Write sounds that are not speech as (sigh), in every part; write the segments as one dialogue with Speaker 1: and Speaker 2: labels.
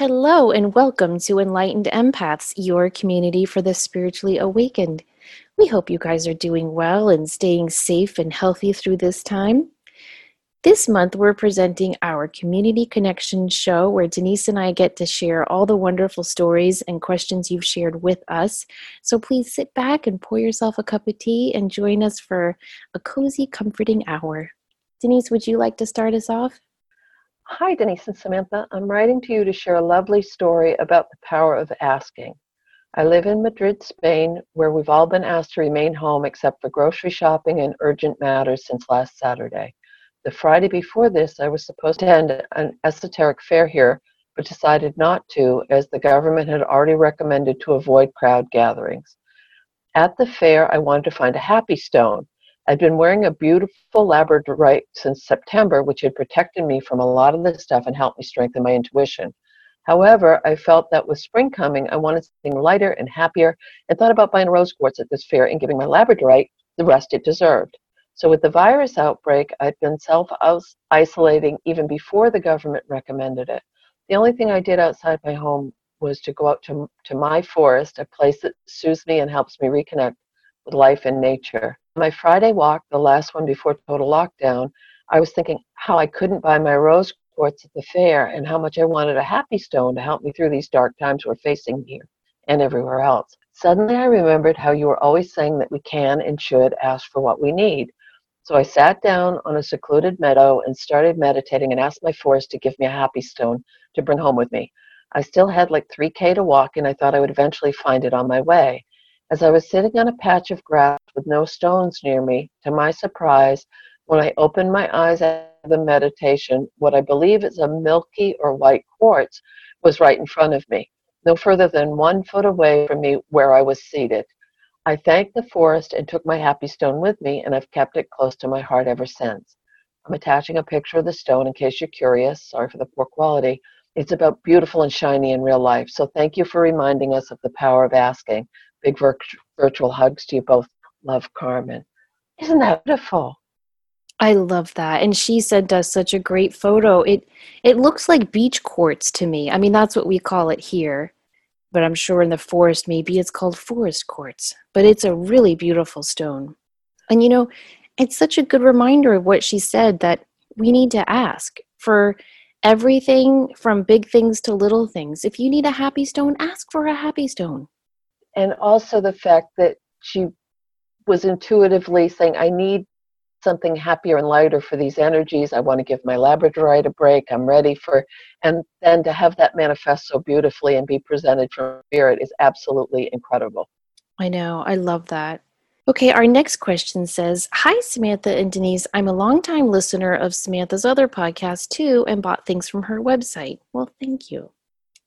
Speaker 1: Hello, and welcome to Enlightened Empaths, your community for the spiritually awakened. We hope you guys are doing well and staying safe and healthy through this time. This month, we're presenting our Community Connection show where Denise and I get to share all the wonderful stories and questions you've shared with us. So please sit back and pour yourself a cup of tea and join us for a cozy, comforting hour. Denise, would you like to start us off?
Speaker 2: Hi, Denise and Samantha. I'm writing to you to share a lovely story about the power of asking. I live in Madrid, Spain, where we've all been asked to remain home except for grocery shopping and urgent matters since last Saturday. The Friday before this, I was supposed to attend an esoteric fair here, but decided not to as the government had already recommended to avoid crowd gatherings. At the fair, I wanted to find a happy stone, I'd been wearing a beautiful labradorite since September, which had protected me from a lot of the stuff and helped me strengthen my intuition. However, I felt that with spring coming, I wanted something lighter and happier and thought about buying rose quartz at this fair and giving my labradorite the rest it deserved. So, with the virus outbreak, I'd been self isolating even before the government recommended it. The only thing I did outside my home was to go out to, to my forest, a place that soothes me and helps me reconnect with life and nature. My Friday walk, the last one before total lockdown, I was thinking how I couldn't buy my rose quartz at the fair and how much I wanted a happy stone to help me through these dark times we're facing here and everywhere else. Suddenly I remembered how you were always saying that we can and should ask for what we need. So I sat down on a secluded meadow and started meditating and asked my forest to give me a happy stone to bring home with me. I still had like 3K to walk and I thought I would eventually find it on my way. As I was sitting on a patch of grass with no stones near me, to my surprise, when I opened my eyes after the meditation, what I believe is a milky or white quartz was right in front of me, no further than one foot away from me where I was seated. I thanked the forest and took my happy stone with me, and I've kept it close to my heart ever since. I'm attaching a picture of the stone in case you're curious. Sorry for the poor quality. It's about beautiful and shiny in real life. So thank you for reminding us of the power of asking. Big virtual hugs to you both. Love, Carmen. Isn't that beautiful?
Speaker 1: I love that. And she sent us such a great photo. It it looks like beach quartz to me. I mean, that's what we call it here. But I'm sure in the forest maybe it's called forest quartz. But it's a really beautiful stone. And you know, it's such a good reminder of what she said that we need to ask for everything from big things to little things. If you need a happy stone, ask for a happy stone
Speaker 2: and also the fact that she was intuitively saying, I need something happier and lighter for these energies. I want to give my labradorite a break. I'm ready for, and then to have that manifest so beautifully and be presented from spirit is absolutely incredible.
Speaker 1: I know. I love that. Okay, our next question says Hi, Samantha and Denise. I'm a longtime listener of Samantha's other podcast too and bought things from her website. Well, thank you.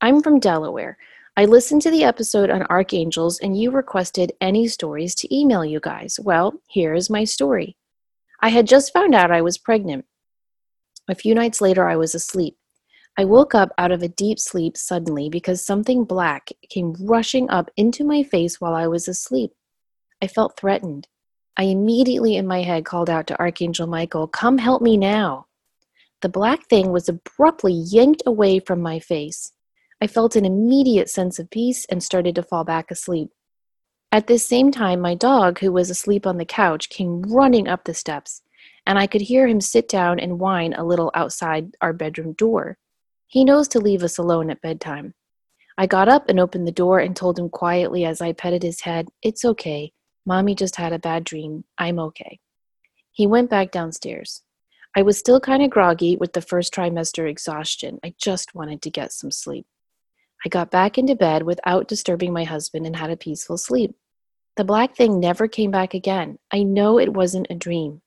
Speaker 1: I'm from Delaware. I listened to the episode on archangels and you requested any stories to email you guys. Well, here is my story. I had just found out I was pregnant. A few nights later, I was asleep. I woke up out of a deep sleep suddenly because something black came rushing up into my face while I was asleep. I felt threatened. I immediately in my head called out to Archangel Michael, Come help me now. The black thing was abruptly yanked away from my face. I felt an immediate sense of peace and started to fall back asleep. At this same time, my dog, who was asleep on the couch, came running up the steps, and I could hear him sit down and whine a little outside our bedroom door. He knows to leave us alone at bedtime. I got up and opened the door and told him quietly as I petted his head, It's okay. Mommy just had a bad dream. I'm okay. He went back downstairs. I was still kind of groggy with the first trimester exhaustion. I just wanted to get some sleep. I got back into bed without disturbing my husband and had a peaceful sleep. The black thing never came back again. I know it wasn't a dream.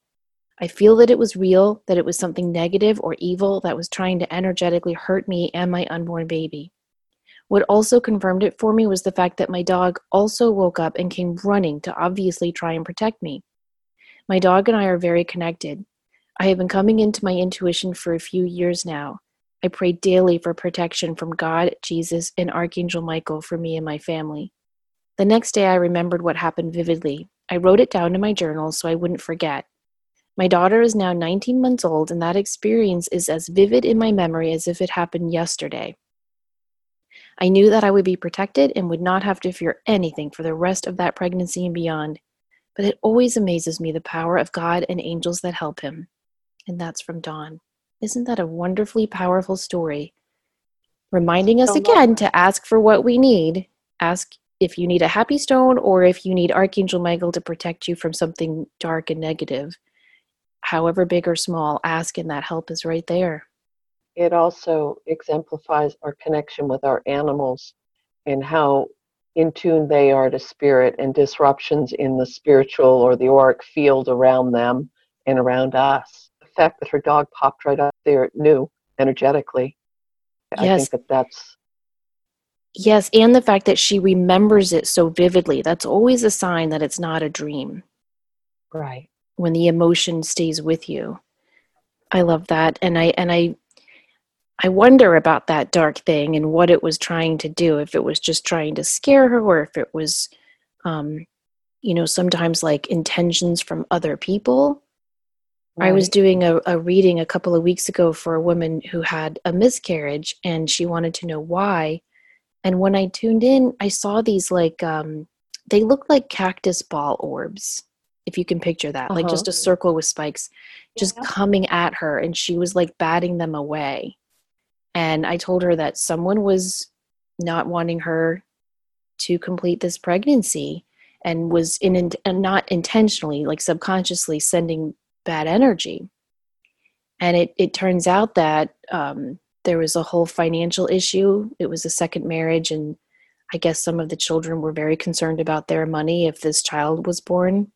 Speaker 1: I feel that it was real, that it was something negative or evil that was trying to energetically hurt me and my unborn baby. What also confirmed it for me was the fact that my dog also woke up and came running to obviously try and protect me. My dog and I are very connected. I have been coming into my intuition for a few years now. I pray daily for protection from God, Jesus, and Archangel Michael for me and my family. The next day, I remembered what happened vividly. I wrote it down in my journal so I wouldn't forget. My daughter is now 19 months old, and that experience is as vivid in my memory as if it happened yesterday. I knew that I would be protected and would not have to fear anything for the rest of that pregnancy and beyond. But it always amazes me the power of God and angels that help him. And that's from Dawn. Isn't that a wonderfully powerful story? Reminding us again to ask for what we need. Ask if you need a happy stone or if you need Archangel Michael to protect you from something dark and negative. However big or small, ask and that help is right there.
Speaker 2: It also exemplifies our connection with our animals and how in tune they are to spirit and disruptions in the spiritual or the auric field around them and around us. The fact that her dog popped right up there new energetically. Yes. I think that that's
Speaker 1: Yes, and the fact that she remembers it so vividly. That's always a sign that it's not a dream.
Speaker 2: Right.
Speaker 1: When the emotion stays with you. I love that. And I and I I wonder about that dark thing and what it was trying to do. If it was just trying to scare her, or if it was, um, you know, sometimes like intentions from other people. Right. I was doing a, a reading a couple of weeks ago for a woman who had a miscarriage, and she wanted to know why. And when I tuned in, I saw these like um, they look like cactus ball orbs, if you can picture that, uh-huh. like just a uh-huh. circle with spikes, just yeah. coming at her, and she was like batting them away and I told her that someone was not wanting her to complete this pregnancy and was in and not intentionally like subconsciously sending bad energy and it, it turns out that um, there was a whole financial issue it was a second marriage and i guess some of the children were very concerned about their money if this child was born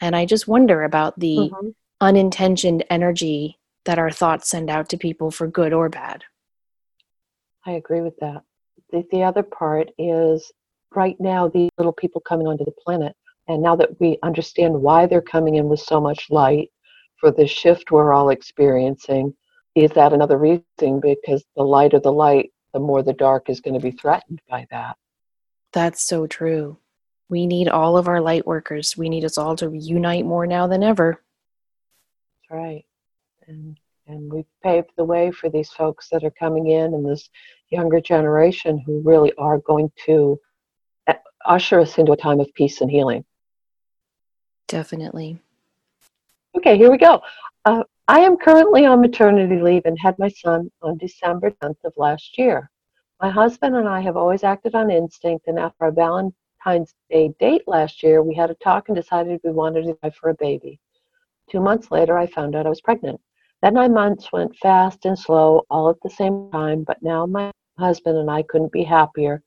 Speaker 1: and i just wonder about the mm-hmm. unintentioned energy that our thoughts send out to people for good or bad
Speaker 2: I agree with that. The, the other part is right now, these little people coming onto the planet, and now that we understand why they're coming in with so much light for the shift we're all experiencing, is that another reason? Because the lighter the light, the more the dark is going to be threatened by that.
Speaker 1: That's so true. We need all of our light workers. We need us all to unite more now than ever.
Speaker 2: That's right. And and we've paved the way for these folks that are coming in and this younger generation who really are going to uh, usher us into a time of peace and healing.
Speaker 1: Definitely.
Speaker 2: Okay, here we go. Uh, I am currently on maternity leave and had my son on December 10th of last year. My husband and I have always acted on instinct, and after our Valentine's Day date last year, we had a talk and decided we wanted to try for a baby. Two months later, I found out I was pregnant. That nine months went fast and slow all at the same time, but now my husband and I couldn't be happier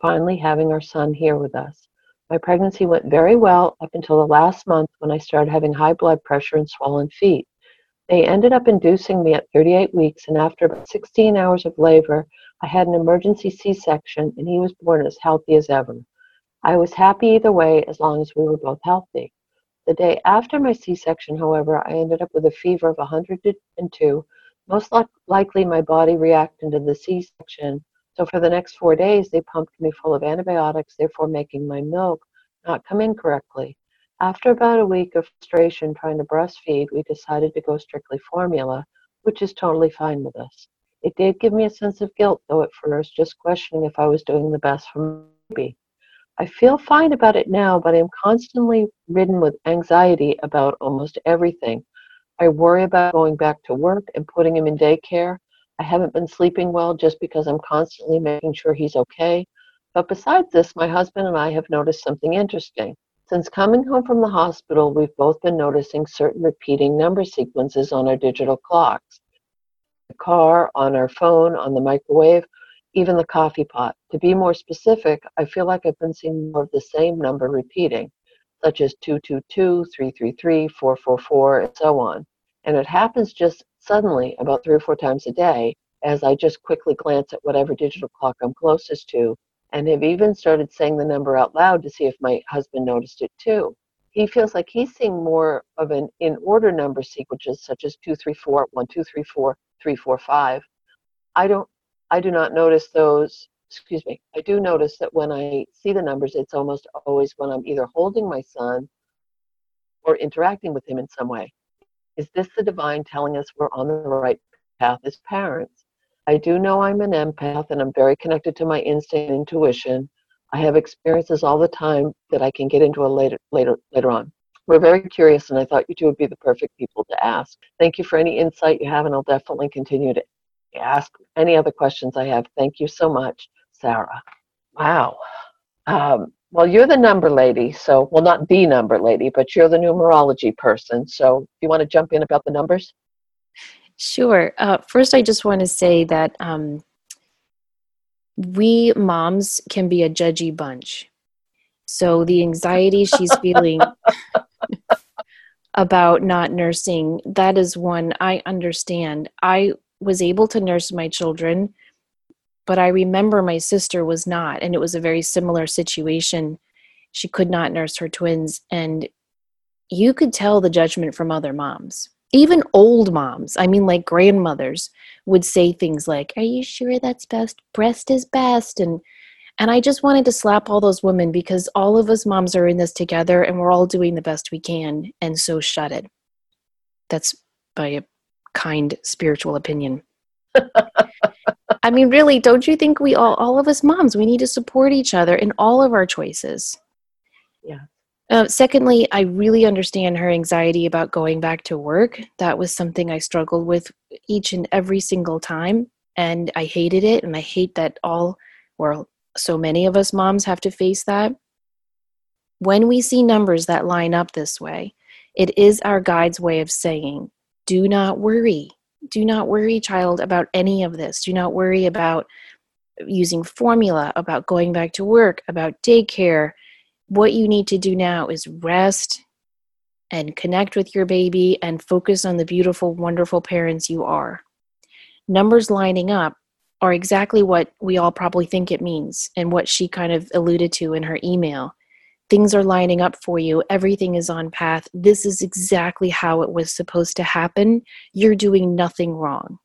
Speaker 2: finally having our son here with us. My pregnancy went very well up until the last month when I started having high blood pressure and swollen feet. They ended up inducing me at 38 weeks, and after about 16 hours of labor, I had an emergency C section, and he was born as healthy as ever. I was happy either way as long as we were both healthy. The day after my C section, however, I ended up with a fever of 102. Most likely, my body reacted to the C section. So, for the next four days, they pumped me full of antibiotics, therefore making my milk not come in correctly. After about a week of frustration trying to breastfeed, we decided to go strictly formula, which is totally fine with us. It did give me a sense of guilt, though, at first, just questioning if I was doing the best for my baby. I feel fine about it now, but I'm constantly ridden with anxiety about almost everything. I worry about going back to work and putting him in daycare. I haven't been sleeping well just because I'm constantly making sure he's okay. But besides this, my husband and I have noticed something interesting. Since coming home from the hospital, we've both been noticing certain repeating number sequences on our digital clocks. The car, on our phone, on the microwave, even the coffee pot. To be more specific, I feel like I've been seeing more of the same number repeating, such as 222, 333, 444, and so on. And it happens just suddenly about three or four times a day as I just quickly glance at whatever digital clock I'm closest to, and have even started saying the number out loud to see if my husband noticed it too. He feels like he's seeing more of an in order number sequences such as 234, 1234, 345. I don't I do not notice those, excuse me, I do notice that when I see the numbers, it's almost always when I'm either holding my son or interacting with him in some way. Is this the divine telling us we're on the right path as parents? I do know I'm an empath and I'm very connected to my instinct and intuition. I have experiences all the time that I can get into a later later later on. We're very curious and I thought you two would be the perfect people to ask. Thank you for any insight you have and I'll definitely continue to ask any other questions I have. Thank you so much, Sarah. Wow. Um, well, you're the number lady, so, well, not the number lady, but you're the numerology person. So, do you want to jump in about the numbers?
Speaker 1: Sure. Uh, first, I just want to say that um, we moms can be a judgy bunch. So, the anxiety she's (laughs) feeling about not nursing, that is one I understand. I was able to nurse my children but I remember my sister was not, and it was a very similar situation. She could not nurse her twins, and you could tell the judgment from other moms. Even old moms, I mean, like grandmothers, would say things like, Are you sure that's best? Breast is best. And and I just wanted to slap all those women because all of us moms are in this together and we're all doing the best we can. And so shut it. That's by a kind spiritual opinion. (laughs) I mean, really, don't you think we all, all of us moms, we need to support each other in all of our choices?
Speaker 2: Yeah.
Speaker 1: Uh, secondly, I really understand her anxiety about going back to work. That was something I struggled with each and every single time, and I hated it. And I hate that all, well, so many of us moms have to face that. When we see numbers that line up this way, it is our guide's way of saying, do not worry do not worry, child, about any of this. Do not worry about using formula, about going back to work, about daycare. What you need to do now is rest and connect with your baby and focus on the beautiful, wonderful parents you are. Numbers lining up are exactly what we all probably think it means and what she kind of alluded to in her email things are lining up for you, everything is on path. This is exactly how it was supposed to happen. You're doing nothing wrong.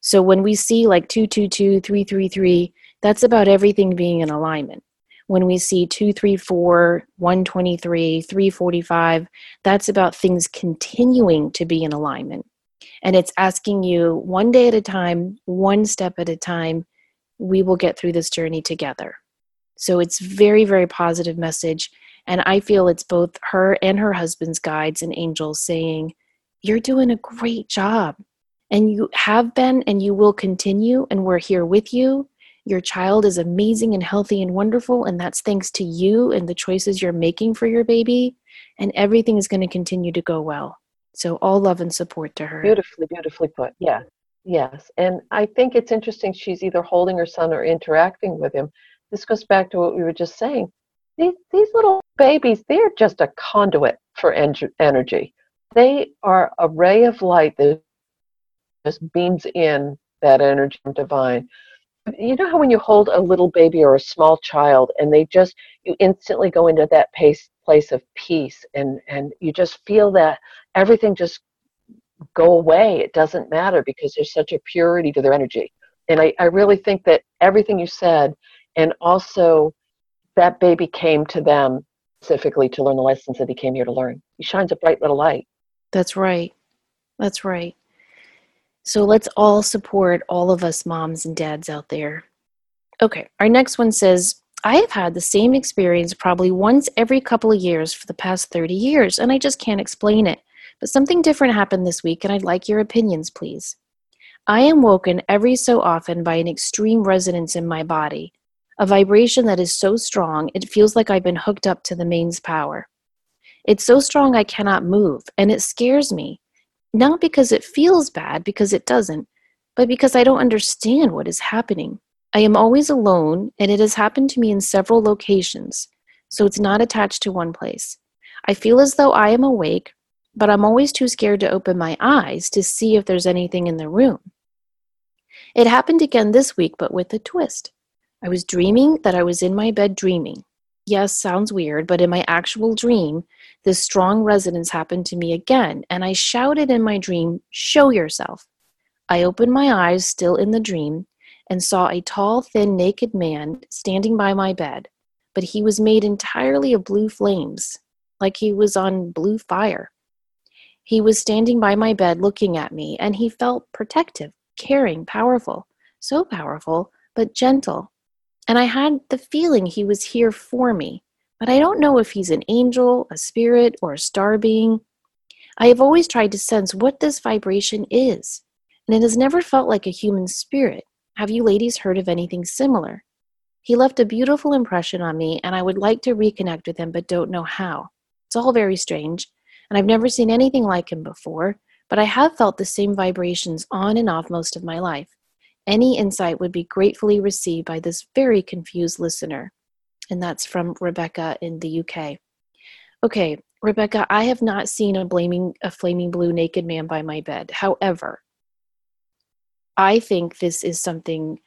Speaker 1: So when we see like 222, 333, that's about everything being in alignment. When we see 234, 123, 345, that's about things continuing to be in alignment. And it's asking you one day at a time, one step at a time, we will get through this journey together. So it's very, very positive message. And I feel it's both her and her husband's guides and angels saying, You're doing a great job. And you have been and you will continue, and we're here with you. Your child is amazing and healthy and wonderful, and that's thanks to you and the choices you're making for your baby. And everything is going to continue to go well. So, all love and support to her.
Speaker 2: Beautifully, beautifully put. Yeah. Yes. And I think it's interesting she's either holding her son or interacting with him this goes back to what we were just saying. These, these little babies, they're just a conduit for en- energy. They are a ray of light that just beams in that energy from divine. You know how when you hold a little baby or a small child and they just, you instantly go into that pace, place of peace and, and you just feel that everything just go away. It doesn't matter because there's such a purity to their energy. And I, I really think that everything you said and also that baby came to them specifically to learn the lessons that he came here to learn. He shines a bright little light.
Speaker 1: That's right. That's right. So let's all support all of us moms and dads out there. Okay, our next one says, I have had the same experience probably once every couple of years for the past 30 years, and I just can't explain it. But something different happened this week, and I'd like your opinions, please. I am woken every so often by an extreme resonance in my body a vibration that is so strong it feels like I've been hooked up to the mains power. It's so strong I cannot move, and it scares me. Not because it feels bad, because it doesn't, but because I don't understand what is happening. I am always alone, and it has happened to me in several locations, so it's not attached to one place. I feel as though I am awake, but I'm always too scared to open my eyes to see if there's anything in the room. It happened again this week, but with a twist. I was dreaming that I was in my bed dreaming. Yes, sounds weird, but in my actual dream, this strong resonance happened to me again, and I shouted in my dream, Show yourself. I opened my eyes, still in the dream, and saw a tall, thin, naked man standing by my bed, but he was made entirely of blue flames, like he was on blue fire. He was standing by my bed looking at me, and he felt protective, caring, powerful, so powerful, but gentle. And I had the feeling he was here for me, but I don't know if he's an angel, a spirit, or a star being. I have always tried to sense what this vibration is, and it has never felt like a human spirit. Have you ladies heard of anything similar? He left a beautiful impression on me, and I would like to reconnect with him, but don't know how. It's all very strange, and I've never seen anything like him before, but I have felt the same vibrations on and off most of my life. Any insight would be gratefully received by this very confused listener. And that's from Rebecca in the UK. Okay, Rebecca, I have not seen a blaming a flaming blue naked man by my bed. However, I think this is something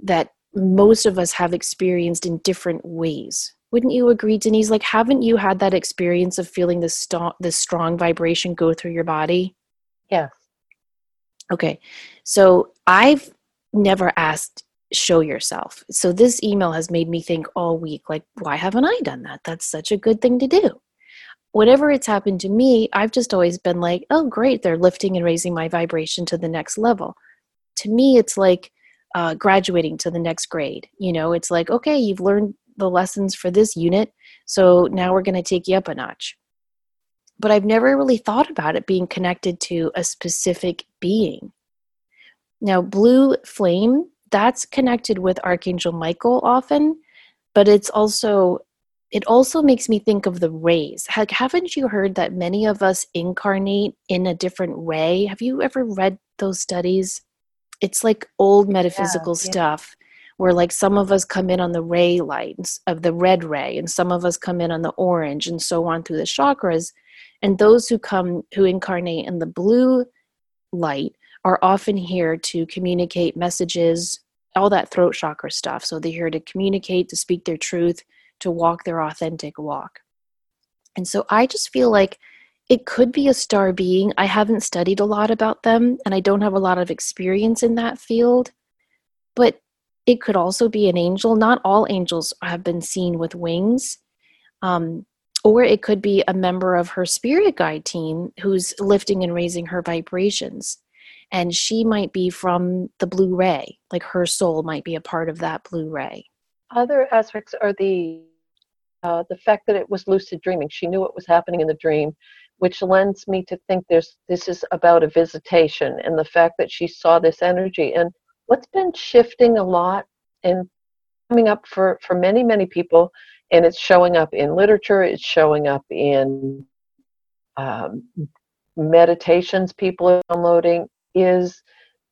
Speaker 1: that most of us have experienced in different ways. Wouldn't you agree, Denise? Like, haven't you had that experience of feeling the st- the strong vibration go through your body?
Speaker 2: Yes.
Speaker 1: Okay, so I've never asked show yourself. So this email has made me think all week, like, why haven't I done that? That's such a good thing to do. Whatever it's happened to me, I've just always been like, oh, great, they're lifting and raising my vibration to the next level. To me, it's like uh, graduating to the next grade. You know, it's like, okay, you've learned the lessons for this unit, so now we're going to take you up a notch. But I've never really thought about it being connected to a specific being. Now, blue flame, that's connected with Archangel Michael often, but it's also it also makes me think of the rays. Haven't you heard that many of us incarnate in a different ray? Have you ever read those studies? It's like old metaphysical yeah, stuff yeah. where like some of us come in on the ray lights of the red ray and some of us come in on the orange and so on through the chakras and those who come who incarnate in the blue light are often here to communicate messages, all that throat chakra stuff. So they're here to communicate, to speak their truth, to walk their authentic walk. And so I just feel like it could be a star being. I haven't studied a lot about them and I don't have a lot of experience in that field, but it could also be an angel. Not all angels have been seen with wings. Um, or it could be a member of her spirit guide team who's lifting and raising her vibrations and she might be from the blue ray like her soul might be a part of that blue ray.
Speaker 2: Other aspects are the uh, the fact that it was lucid dreaming. She knew what was happening in the dream which lends me to think there's this is about a visitation and the fact that she saw this energy. And what's been shifting a lot and coming up for for many many people and it's showing up in literature it's showing up in um, meditations people are downloading is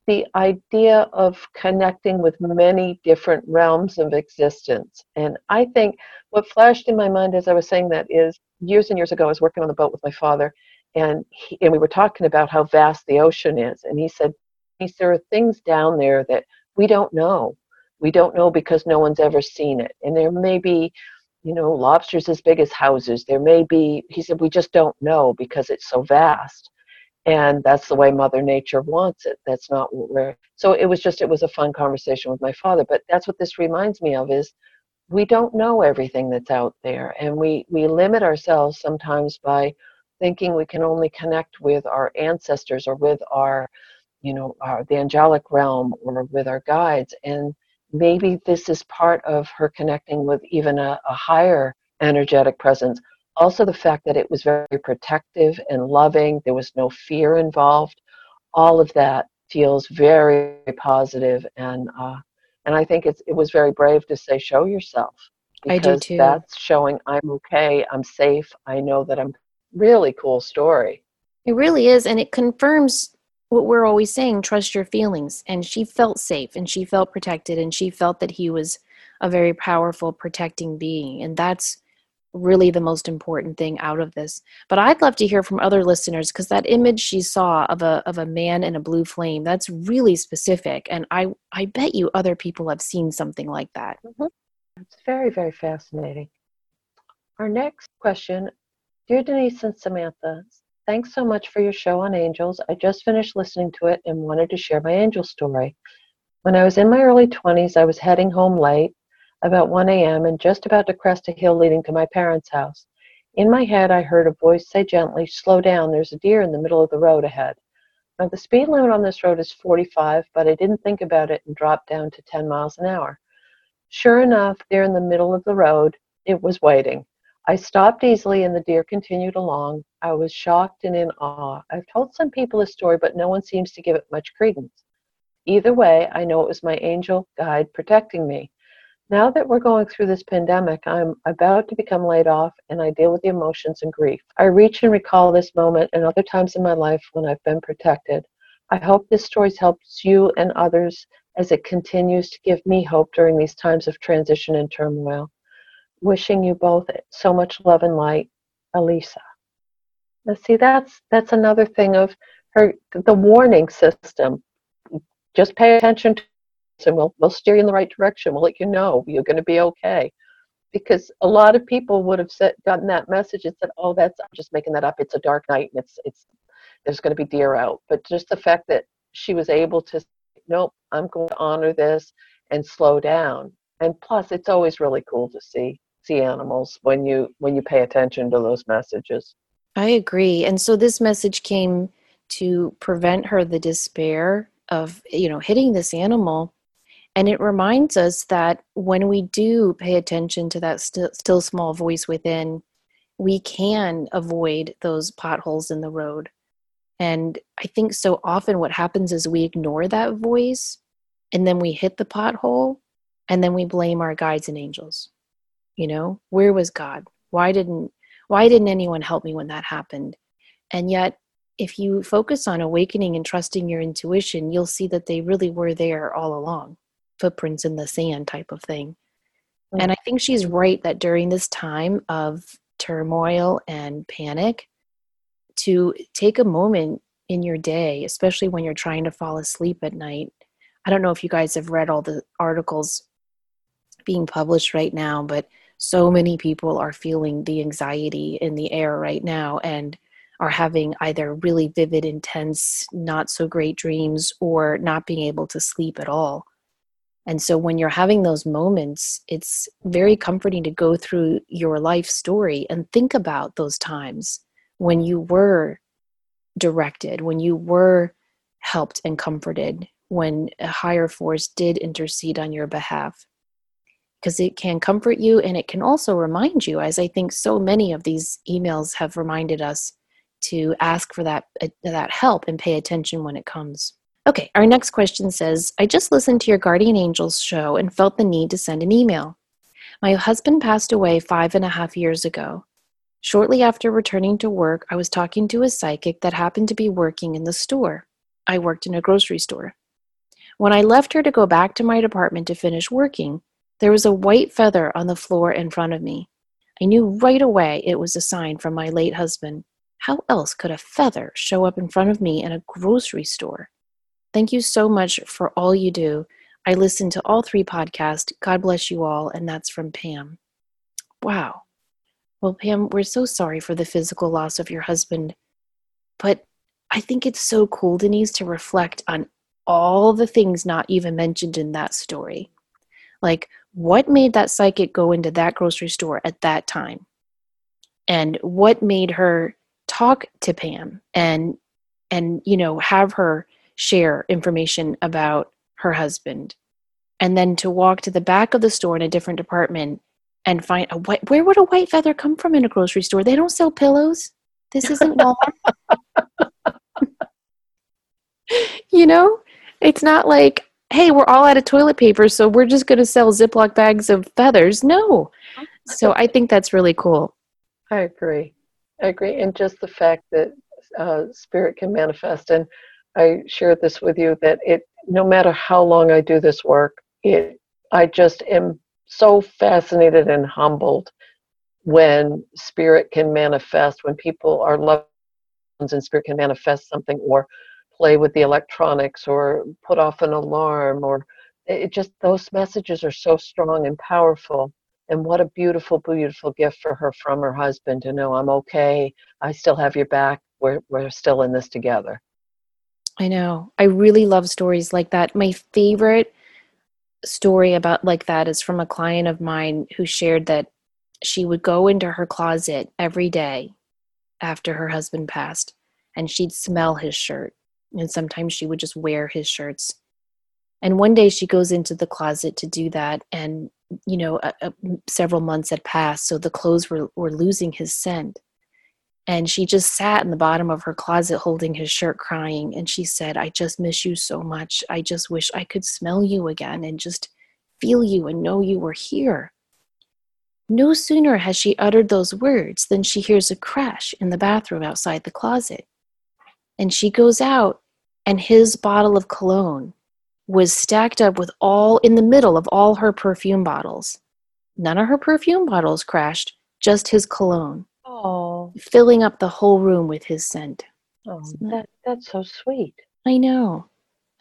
Speaker 2: the idea of connecting with many different realms of existence. And I think what flashed in my mind as I was saying that is years and years ago, I was working on the boat with my father, and he, and we were talking about how vast the ocean is. And he said, there are things down there that we don't know. We don't know because no one's ever seen it. And there may be, you know, lobsters as big as houses. There may be, he said, we just don't know because it's so vast and that's the way mother nature wants it that's not what we're so it was just it was a fun conversation with my father but that's what this reminds me of is we don't know everything that's out there and we we limit ourselves sometimes by thinking we can only connect with our ancestors or with our you know our the angelic realm or with our guides and maybe this is part of her connecting with even a, a higher energetic presence also, the fact that it was very protective and loving, there was no fear involved, all of that feels very positive and uh, and I think it's it was very brave to say show yourself
Speaker 1: because I do too.
Speaker 2: that's showing I'm okay, I'm safe, I know that I'm really cool story.
Speaker 1: It really is and it confirms what we're always saying trust your feelings and she felt safe and she felt protected and she felt that he was a very powerful protecting being and that's really the most important thing out of this. But I'd love to hear from other listeners because that image she saw of a of a man in a blue flame that's really specific, and I I bet you other people have seen something like that.
Speaker 2: Mm-hmm. It's very very fascinating. Our next question, dear Denise and Samantha. Thanks so much for your show on angels. I just finished listening to it and wanted to share my angel story. When I was in my early 20s, I was heading home late about 1 a.m. and just about to crest a hill leading to my parents' house. In my head, I heard a voice say gently, Slow down, there's a deer in the middle of the road ahead. Now, the speed limit on this road is 45, but I didn't think about it and dropped down to 10 miles an hour. Sure enough, there in the middle of the road, it was waiting. I stopped easily and the deer continued along. I was shocked and in awe. I've told some people this story, but no one seems to give it much credence. Either way, I know it was my angel guide protecting me. Now that we're going through this pandemic, I'm about to become laid off and I deal with the emotions and grief. I reach and recall this moment and other times in my life when I've been protected. I hope this story helps you and others as it continues to give me hope during these times of transition and turmoil. Wishing you both so much love and light, Elisa. Now, see, that's that's another thing of her the warning system. Just pay attention to and we'll, we'll steer you in the right direction. We'll let you know you're going to be okay. Because a lot of people would have said, gotten that message and said, "Oh, that's I'm just making that up. It's a dark night and it's it's there's going to be deer out." But just the fact that she was able to, say, nope, I'm going to honor this and slow down. And plus, it's always really cool to see see animals when you when you pay attention to those messages.
Speaker 1: I agree. And so this message came to prevent her the despair of you know hitting this animal and it reminds us that when we do pay attention to that st- still small voice within, we can avoid those potholes in the road. And I think so often what happens is we ignore that voice and then we hit the pothole and then we blame our guides and angels. You know, where was God? Why didn't why didn't anyone help me when that happened? And yet if you focus on awakening and trusting your intuition, you'll see that they really were there all along footprints in the sand type of thing. Mm. And I think she's right that during this time of turmoil and panic, to take a moment in your day, especially when you're trying to fall asleep at night. I don't know if you guys have read all the articles being published right now, but so many people are feeling the anxiety in the air right now and are having either really vivid, intense, not so great dreams or not being able to sleep at all. And so when you're having those moments, it's very comforting to go through your life story and think about those times when you were directed, when you were helped and comforted, when a higher force did intercede on your behalf. Because it can comfort you and it can also remind you, as I think so many of these emails have reminded us, to ask for that, uh, that help and pay attention when it comes. Okay, our next question says I just listened to your Guardian Angels show and felt the need to send an email. My husband passed away five and a half years ago. Shortly after returning to work, I was talking to a psychic that happened to be working in the store. I worked in a grocery store. When I left her to go back to my department to finish working, there was a white feather on the floor in front of me. I knew right away it was a sign from my late husband. How else could a feather show up in front of me in a grocery store? Thank you so much for all you do. I listened to all three podcasts. God bless you all. And that's from Pam. Wow. Well, Pam, we're so sorry for the physical loss of your husband. But I think it's so cool, Denise, to reflect on all the things not even mentioned in that story. Like, what made that psychic go into that grocery store at that time? And what made her talk to Pam and and you know have her share information about her husband. And then to walk to the back of the store in a different department and find a white where would a white feather come from in a grocery store? They don't sell pillows. This isn't (laughs) walmart. (laughs) You know it's not like hey we're all out of toilet paper so we're just going to sell ziploc bags of feathers. No. So i think that's really cool.
Speaker 2: I agree. I agree. And just the fact that uh, spirit can manifest. And I shared this with you that it no matter how long I do this work, it I just am so fascinated and humbled when spirit can manifest, when people are loved and spirit can manifest something or play with the electronics or put off an alarm or it just those messages are so strong and powerful. And what a beautiful beautiful gift for her from her husband to know i'm okay i still have your back we're, we're still in this together
Speaker 1: I know. I really love stories like that. My favorite story about like that is from a client of mine who shared that she would go into her closet every day after her husband passed and she'd smell his shirt And sometimes she would just wear his shirts. And one day she goes into the closet to do that. And, you know, a, a, several months had passed. So the clothes were, were losing his scent. And she just sat in the bottom of her closet holding his shirt, crying. And she said, I just miss you so much. I just wish I could smell you again and just feel you and know you were here. No sooner has she uttered those words than she hears a crash in the bathroom outside the closet. And she goes out, and his bottle of cologne was stacked up with all in the middle of all her perfume bottles. None of her perfume bottles crashed, just his cologne.
Speaker 2: Oh,
Speaker 1: filling up the whole room with his scent.
Speaker 2: oh that, that's so sweet.
Speaker 1: I know.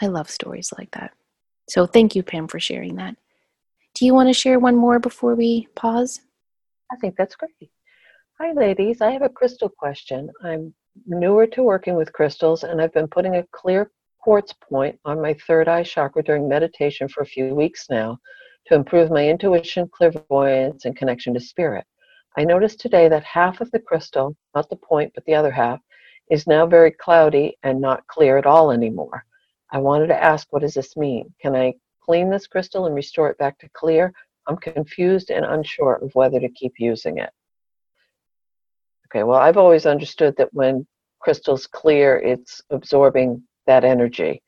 Speaker 1: I love stories like that. So thank you, Pam, for sharing that. Do you want to share one more before we pause?
Speaker 2: I think that's great. Hi, ladies. I have a crystal question. I'm newer to working with crystals, and I've been putting a clear quartz point on my third eye chakra during meditation for a few weeks now to improve my intuition, clairvoyance, and connection to spirit. I noticed today that half of the crystal, not the point, but the other half, is now very cloudy and not clear at all anymore. I wanted to ask, what does this mean? Can I clean this crystal and restore it back to clear? I'm confused and unsure of whether to keep using it. Okay, well, I've always understood that when crystal's clear, it's absorbing that energy.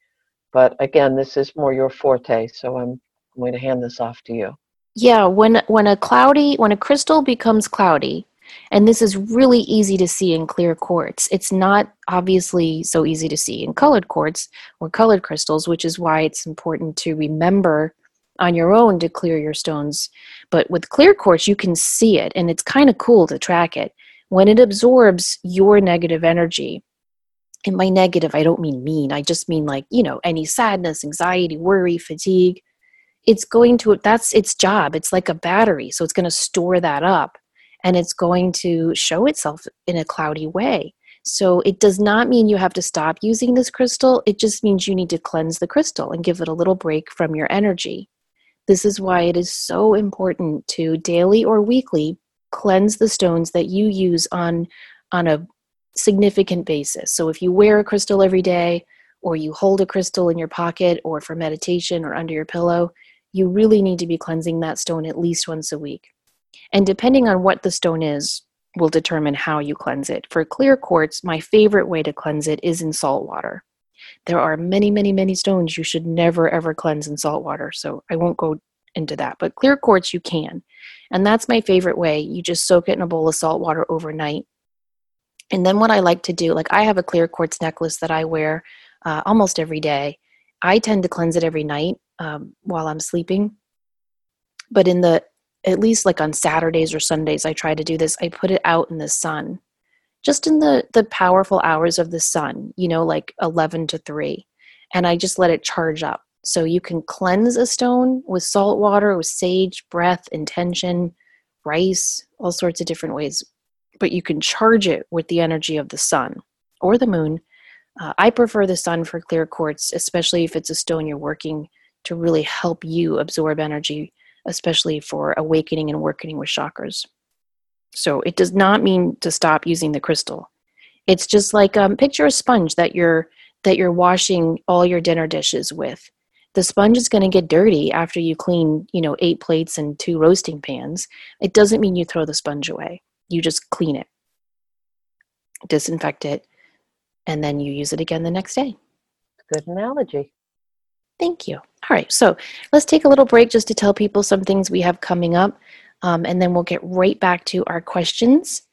Speaker 2: But again, this is more your forte, so I'm going to hand this off to you.
Speaker 1: Yeah, when when a cloudy when a crystal becomes cloudy, and this is really easy to see in clear quartz. It's not obviously so easy to see in colored quartz or colored crystals, which is why it's important to remember on your own to clear your stones. But with clear quartz, you can see it, and it's kind of cool to track it. When it absorbs your negative energy, and by negative, I don't mean mean, I just mean like, you know, any sadness, anxiety, worry, fatigue it's going to that's its job. It's like a battery so it's going to store that up and it's going to show itself in a cloudy way. So it does not mean you have to stop using this crystal it just means you need to cleanse the crystal and give it a little break from your energy. This is why it is so important to daily or weekly cleanse the stones that you use on on a significant basis. So if you wear a crystal every day or you hold a crystal in your pocket or for meditation or under your pillow you really need to be cleansing that stone at least once a week. And depending on what the stone is, will determine how you cleanse it. For clear quartz, my favorite way to cleanse it is in salt water. There are many, many, many stones you should never ever cleanse in salt water, so I won't go into that. But clear quartz, you can. And that's my favorite way. You just soak it in a bowl of salt water overnight. And then what I like to do, like I have a clear quartz necklace that I wear uh, almost every day. I tend to cleanse it every night um, while I'm sleeping. But in the, at least like on Saturdays or Sundays, I try to do this. I put it out in the sun, just in the, the powerful hours of the sun, you know, like 11 to 3. And I just let it charge up. So you can cleanse a stone with salt water, with sage, breath, intention, rice, all sorts of different ways. But you can charge it with the energy of the sun or the moon. Uh, I prefer the sun for clear quartz, especially if it's a stone you're working to really help you absorb energy, especially for awakening and working with chakras. So it does not mean to stop using the crystal. It's just like um, picture a sponge that you're that you're washing all your dinner dishes with. The sponge is going to get dirty after you clean, you know, eight plates and two roasting pans. It doesn't mean you throw the sponge away. You just clean it, disinfect it, and then you use it again the next day.
Speaker 2: Good analogy.
Speaker 1: Thank you. All right, so let's take a little break just to tell people some things we have coming up, um, and then we'll get right back to our questions.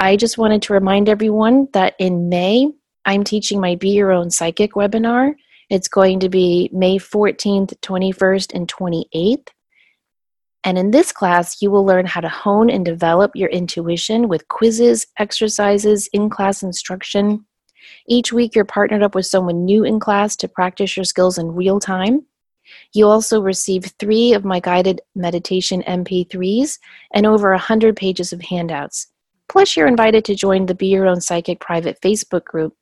Speaker 1: I just wanted to remind everyone that in May, I'm teaching my Be Your Own Psychic webinar. It's going to be May 14th, 21st, and 28th. And in this class, you will learn how to hone and develop your intuition with quizzes, exercises, in class instruction, each week, you're partnered up with someone new in class to practice your skills in real time. You also receive three of my guided meditation MP3s and over 100 pages of handouts. Plus, you're invited to join the Be Your Own Psychic private Facebook group,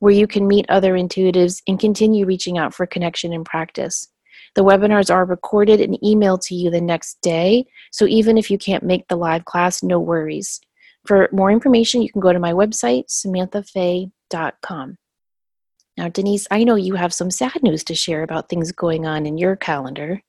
Speaker 1: where you can meet other intuitives and continue reaching out for connection and practice. The webinars are recorded and emailed to you the next day, so even if you can't make the live class, no worries. For more information, you can go to my website, samanthafay.com. Now, Denise, I know you have some sad news to share about things going on in your calendar.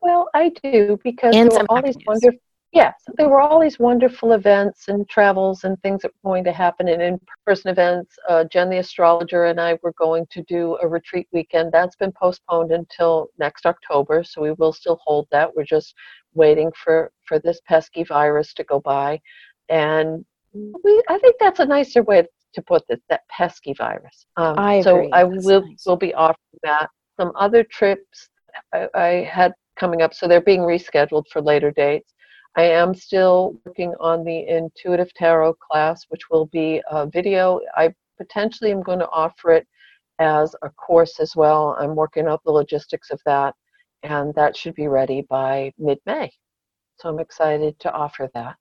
Speaker 2: Well, I do because
Speaker 1: And
Speaker 2: there were all these
Speaker 1: news.
Speaker 2: wonderful yes, there were all these wonderful events and travels and things that were going to happen and in-person events. Uh, Jen the astrologer and I were going to do a retreat weekend. That's been postponed until next October, so we will still hold that. We're just waiting for for this pesky virus to go by, and we I think that's a nicer way to put this. That pesky virus. Um,
Speaker 1: I
Speaker 2: so
Speaker 1: agree.
Speaker 2: I
Speaker 1: That's
Speaker 2: will
Speaker 1: nice.
Speaker 2: will be offering that. Some other trips I, I had coming up, so they're being rescheduled for later dates. I am still working on the Intuitive Tarot class, which will be a video. I potentially am going to offer it as a course as well. I'm working out the logistics of that, and that should be ready by mid May. So I'm excited to offer that.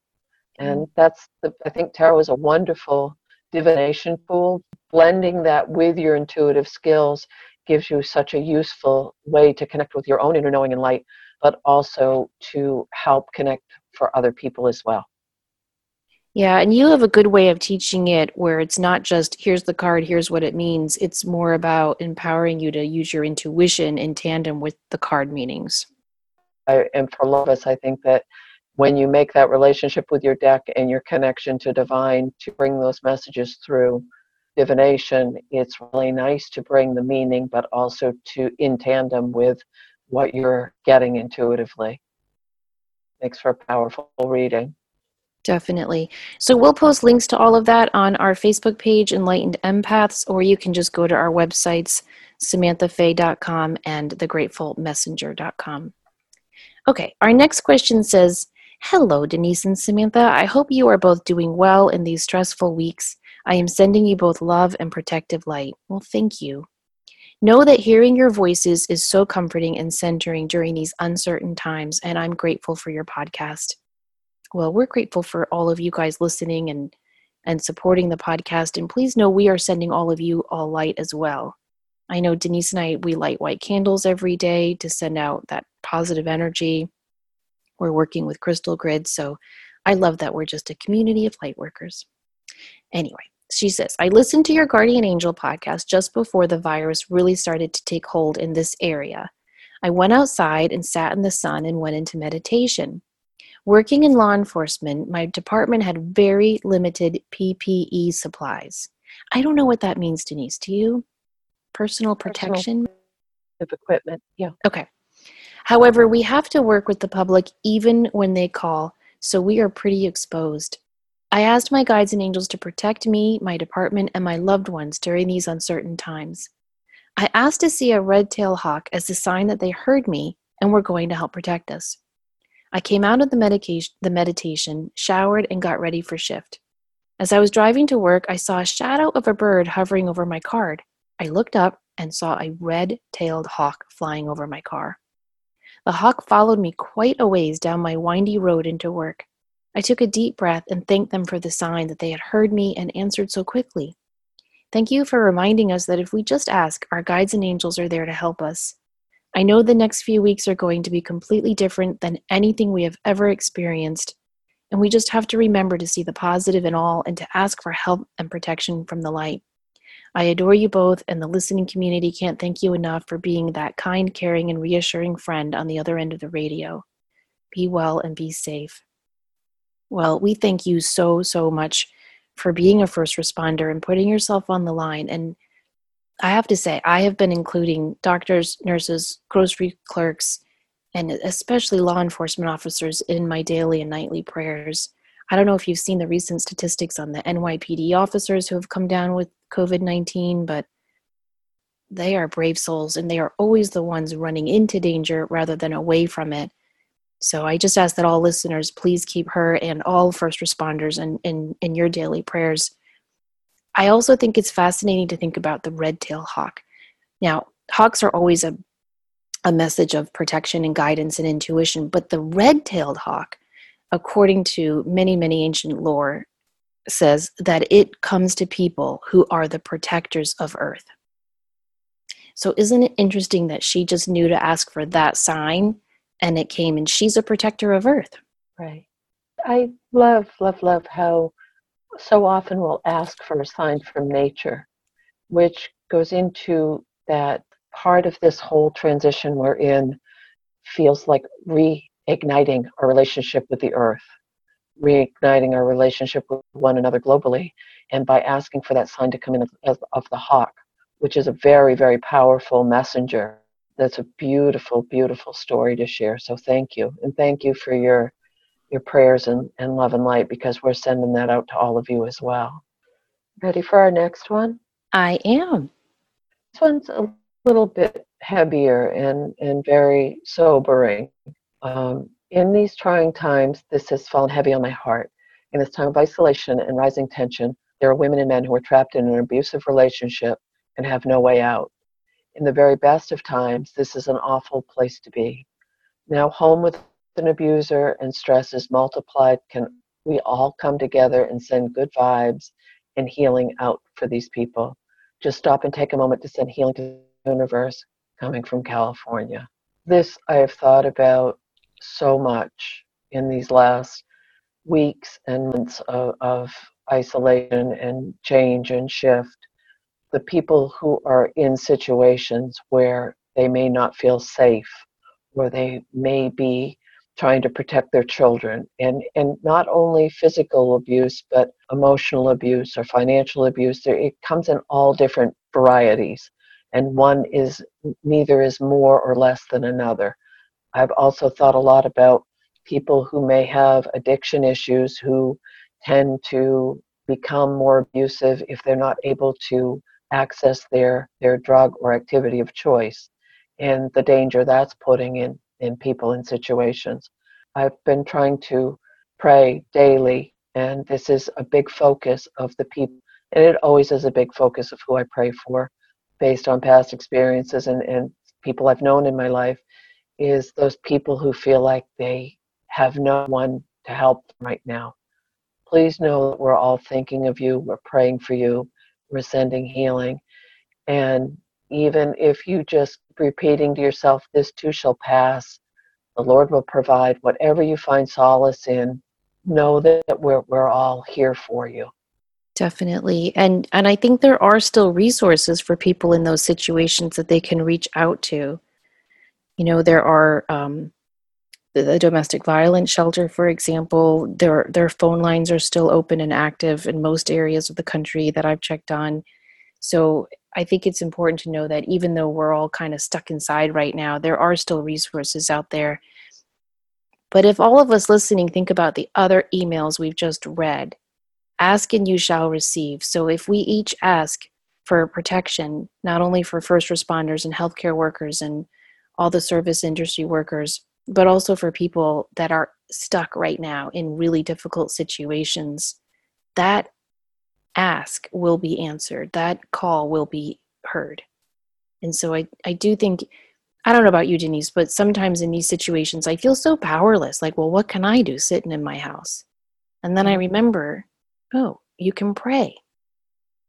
Speaker 2: And that's the, I think tarot is a wonderful divination pool, Blending that with your intuitive skills gives you such a useful way to connect with your own inner knowing and light, but also to help connect for other people as well.
Speaker 1: Yeah, and you have a good way of teaching it where it's not just here's the card, here's what it means. It's more about empowering you to use your intuition in tandem with the card meanings.
Speaker 2: I, and for a lot of us, I think that when you make that relationship with your deck and your connection to divine to bring those messages through divination, it's really nice to bring the meaning, but also to in tandem with what you're getting intuitively. Makes for a powerful reading.
Speaker 1: Definitely. So we'll post links to all of that on our Facebook page, Enlightened Empaths, or you can just go to our websites, samanthafay.com and thegratefulmessenger.com. Okay, our next question says Hello, Denise and Samantha. I hope you are both doing well in these stressful weeks. I am sending you both love and protective light. Well, thank you. Know that hearing your voices is so comforting and centering during these uncertain times, and I'm grateful for your podcast. Well, we're grateful for all of you guys listening and and supporting the podcast. And please know we are sending all of you all light as well. I know Denise and I we light white candles every day to send out that positive energy. We're working with Crystal Grid, so I love that we're just a community of light workers. Anyway, she says, I listened to your Guardian Angel podcast just before the virus really started to take hold in this area. I went outside and sat in the sun and went into meditation. Working in law enforcement, my department had very limited PPE supplies. I don't know what that means, Denise. Do you? Personal
Speaker 2: Personal-
Speaker 1: protection?
Speaker 2: Of equipment, yeah.
Speaker 1: Okay. However, we have to work with the public even when they call, so we are pretty exposed. I asked my guides and angels to protect me, my department, and my loved ones during these uncertain times. I asked to see a red tailed hawk as a sign that they heard me and were going to help protect us. I came out of the, the meditation, showered, and got ready for shift. As I was driving to work, I saw a shadow of a bird hovering over my card. I looked up and saw a red tailed hawk flying over my car. The hawk followed me quite a ways down my windy road into work. I took a deep breath and thanked them for the sign that they had heard me and answered so quickly. Thank you for reminding us that if we just ask, our guides and angels are there to help us. I know the next few weeks are going to be completely different than anything we have ever experienced, and we just have to remember to see the positive in all and to ask for help and protection from the light. I adore you both, and the listening community can't thank you enough for being that kind, caring, and reassuring friend on the other end of the radio. Be well and be safe. Well, we thank you so, so much for being a first responder and putting yourself on the line. And I have to say, I have been including doctors, nurses, grocery clerks, and especially law enforcement officers in my daily and nightly prayers. I don't know if you've seen the recent statistics on the NYPD officers who have come down with COVID 19, but they are brave souls and they are always the ones running into danger rather than away from it. So I just ask that all listeners please keep her and all first responders in, in, in your daily prayers. I also think it's fascinating to think about the red tailed hawk. Now, hawks are always a, a message of protection and guidance and intuition, but the red tailed hawk, according to many, many ancient lore, says that it comes to people who are the protectors of earth. So, isn't it interesting that she just knew to ask for that sign and it came and she's a protector of earth?
Speaker 2: Right. I love, love, love how so often we'll ask for a sign from nature, which goes into that part of this whole transition we're in feels like reigniting our relationship with the earth, reigniting our relationship with one another globally, and by asking for that sign to come in of, of the hawk, which is a very, very powerful messenger. That's a beautiful, beautiful story to share. So thank you. And thank you for your your prayers and, and love and light because we're sending that out to all of you as well. Ready for our next one?
Speaker 1: I am.
Speaker 2: This one's a little bit heavier and, and very sobering. Um, in these trying times, this has fallen heavy on my heart. In this time of isolation and rising tension, there are women and men who are trapped in an abusive relationship and have no way out. In the very best of times, this is an awful place to be. Now, home with an abuser and stress is multiplied, can we all come together and send good vibes and healing out for these people? Just stop and take a moment to send healing to the universe coming from California. This I have thought about so much in these last weeks and months of, of isolation and change and shift. The people who are in situations where they may not feel safe, where they may be trying to protect their children and and not only physical abuse but emotional abuse or financial abuse it comes in all different varieties and one is neither is more or less than another i've also thought a lot about people who may have addiction issues who tend to become more abusive if they're not able to access their their drug or activity of choice and the danger that's putting in in people in situations. I've been trying to pray daily, and this is a big focus of the people. And it always is a big focus of who I pray for, based on past experiences and, and people I've known in my life, is those people who feel like they have no one to help right now. Please know that we're all thinking of you, we're praying for you, we're sending healing. And even if you just repeating to yourself, this too shall pass, the Lord will provide whatever you find solace in. Know that we're, we're all here for you.
Speaker 1: Definitely. And and I think there are still resources for people in those situations that they can reach out to. You know, there are um, the, the domestic violence shelter, for example, their their phone lines are still open and active in most areas of the country that I've checked on. So I think it's important to know that even though we're all kind of stuck inside right now, there are still resources out there. But if all of us listening think about the other emails we've just read, ask and you shall receive. So if we each ask for protection, not only for first responders and healthcare workers and all the service industry workers, but also for people that are stuck right now in really difficult situations, that ask will be answered. That call will be heard. And so I, I do think, I don't know about you, Denise, but sometimes in these situations, I feel so powerless. Like, well, what can I do sitting in my house? And then I mm-hmm. remember, oh, you can pray.